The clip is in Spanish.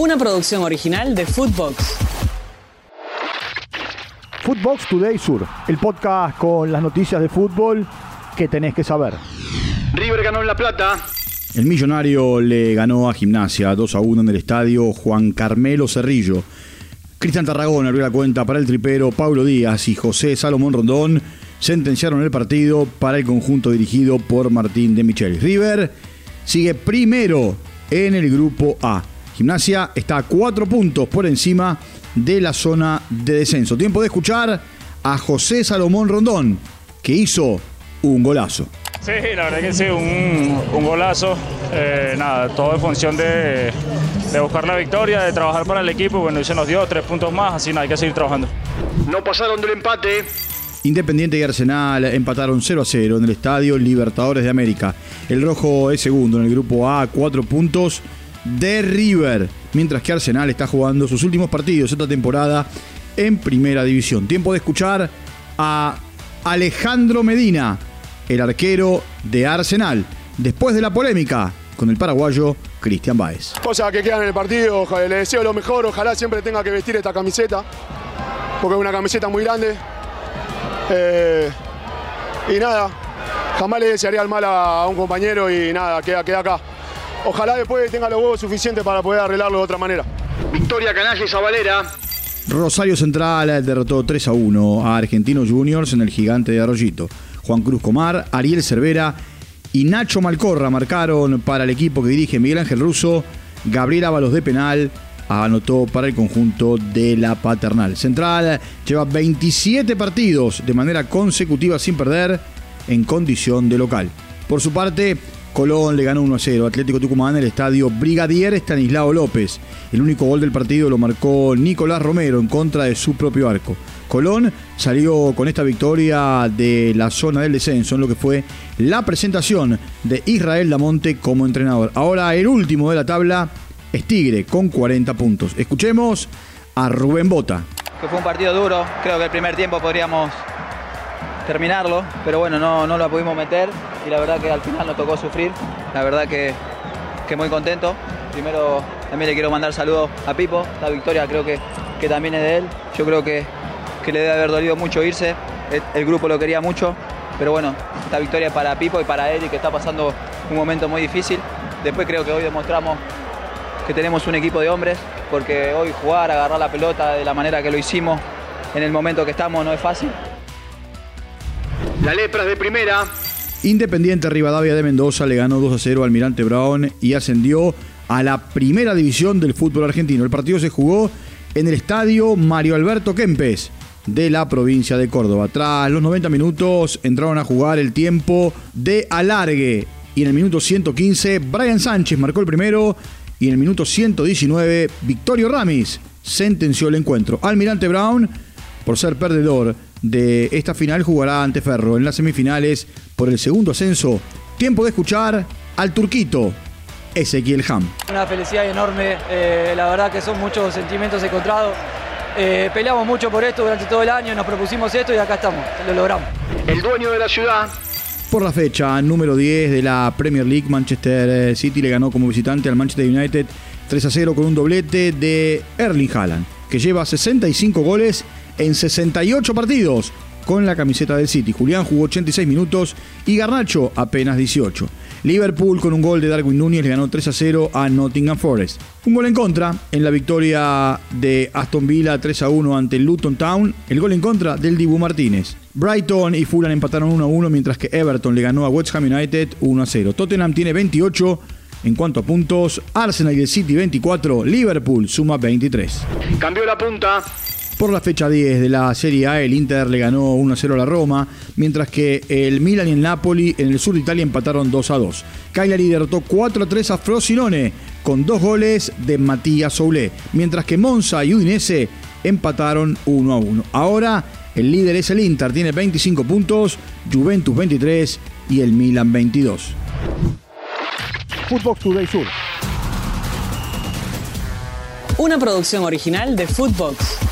una producción original de Footbox. Footbox Today Sur, el podcast con las noticias de fútbol que tenés que saber. River ganó en La Plata. El millonario le ganó a Gimnasia 2 a 1 en el estadio Juan Carmelo Cerrillo. Cristian Tarragón abrió la cuenta para el tripero, Pablo Díaz y José Salomón Rondón sentenciaron el partido para el conjunto dirigido por Martín de Michel. River sigue primero en el grupo A. Gimnasia está a cuatro puntos por encima de la zona de descenso. Tiempo de escuchar a José Salomón Rondón, que hizo un golazo. Sí, la verdad que sí, un, golazo. Eh, nada, todo en función de, buscar la victoria, de trabajar para el equipo. Bueno, y se nos dio tres puntos más, así nada, hay que seguir trabajando. No pasaron del empate. Independiente y Arsenal empataron 0 a 0 en el estadio Libertadores de América. El rojo es segundo en el grupo A, cuatro puntos de River, mientras que Arsenal está jugando sus últimos partidos esta temporada en Primera División. Tiempo de escuchar a Alejandro Medina, el arquero de Arsenal, después de la polémica con el paraguayo Cristian Baez. Cosas que quedan en el partido, le deseo lo mejor, ojalá siempre tenga que vestir esta camiseta, porque es una camiseta muy grande. Eh, y nada, jamás le desearía el mal a, un compañero y nada, queda, queda acá. Ojalá después tenga los huevos suficientes para poder arreglarlo de otra manera. Victoria Canalla y Zabalera. Rosario Central derrotó 3 a 1 a Argentinos Juniors en el gigante de Arroyito. Juan Cruz Comar, Ariel Cervera y Nacho Malcorra marcaron para el equipo que dirige Miguel Ángel Russo. Gabriel Ábalos de penal anotó para el conjunto de la Paternal. Central lleva 27 partidos de manera consecutiva sin perder en condición de local. Por su parte, Colón le ganó 1 a 0 Atlético Tucumán en el estadio Brigadier Estanislao López. El único gol del partido lo marcó Nicolás Romero en contra de su propio arco. Colón salió con esta victoria de la zona del descenso en lo que fue la presentación de Israel Lamonte como entrenador. Ahora el último de la tabla es Tigre con 40 puntos. Escuchemos a Rubén Bota. Que fue un partido duro, creo que el primer tiempo podríamos terminarlo, pero bueno, no, no lo pudimos meter y la verdad que al final nos tocó sufrir. La verdad que, que muy contento. Primero también le quiero mandar saludos a Pipo, la victoria creo que, que también es de él. Yo creo que, que le debe haber dolido mucho irse, el, grupo lo quería mucho, pero bueno, esta victoria es para Pipo y para y que está pasando un momento muy difícil. Después creo que hoy demostramos que tenemos un equipo de hombres, porque hoy jugar, agarrar la pelota de la manera que lo hicimos en el momento que estamos no es fácil. La lepra de primera. Independiente Rivadavia de Mendoza le ganó 2 a 0 al Almirante Brown y ascendió a la primera división del fútbol argentino. El partido se jugó en el estadio Mario Alberto Kempes de la provincia de Córdoba. Tras los 90 minutos entraron a jugar el tiempo de alargue y en el minuto 115 Brian Sánchez marcó el primero y en el minuto 119 Victorio Ramis sentenció el encuentro. Almirante Brown, por ser perdedor, de esta final jugará ante Ferro en las semifinales por el segundo ascenso. Tiempo de escuchar al turquito Ezequiel Ham. Una felicidad enorme, eh, la verdad que son muchos sentimientos encontrados. Eh, peleamos mucho por esto durante todo el año, nos propusimos esto y acá estamos, lo logramos. El dueño de la ciudad. Por la fecha número 10 de la Premier League, Manchester City le ganó como visitante al Manchester United 3 a 0 con un doblete de Erling Haaland, que lleva 65 goles en 68 partidos con la camiseta del City. Julián jugó 86 minutos y Garnacho apenas 18. Liverpool con un gol de Darwin Núñez le ganó 3 a 0 a Nottingham Forest. Un gol en contra en la victoria de Aston Villa 3 a 1 ante Luton Town. El gol en contra del Dibu Martínez. Brighton y Fulham empataron 1 a 1 mientras que Everton le ganó a West Ham United 1 a 0. Tottenham tiene 28 en cuanto a puntos. Arsenal y el City 24. Liverpool suma 23. Cambió la punta. Por la fecha 10 de la Serie A, el Inter le ganó 1-0 a la Roma, mientras que el Milan y el Napoli en el sur de Italia empataron 2-2. Cagliari derrotó 4-3 a Frosinone con dos goles de Matías Soule, mientras que Monza y Udinese empataron 1-1. Ahora el líder es el Inter, tiene 25 puntos, Juventus 23 y el Milan 22. Footbox Today Sur. Una producción original de Footbox.